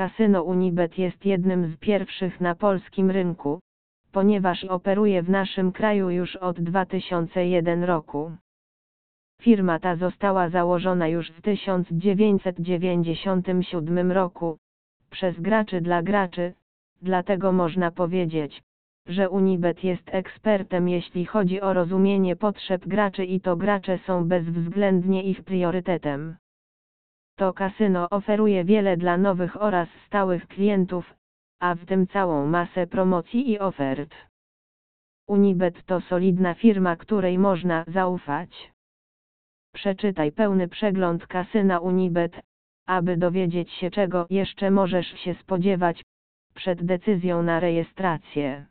kasyno Unibet jest jednym z pierwszych na polskim rynku, ponieważ operuje w naszym kraju już od 2001 roku. Firma ta została założona już w 1997 roku, przez graczy dla graczy, dlatego można powiedzieć, że Unibet jest ekspertem jeśli chodzi o rozumienie potrzeb graczy i to gracze są bezwzględnie ich priorytetem. To kasyno oferuje wiele dla nowych oraz stałych klientów, a w tym całą masę promocji i ofert. Unibet to solidna firma, której można zaufać. Przeczytaj pełny przegląd kasyna Unibet, aby dowiedzieć się czego jeszcze możesz się spodziewać przed decyzją na rejestrację.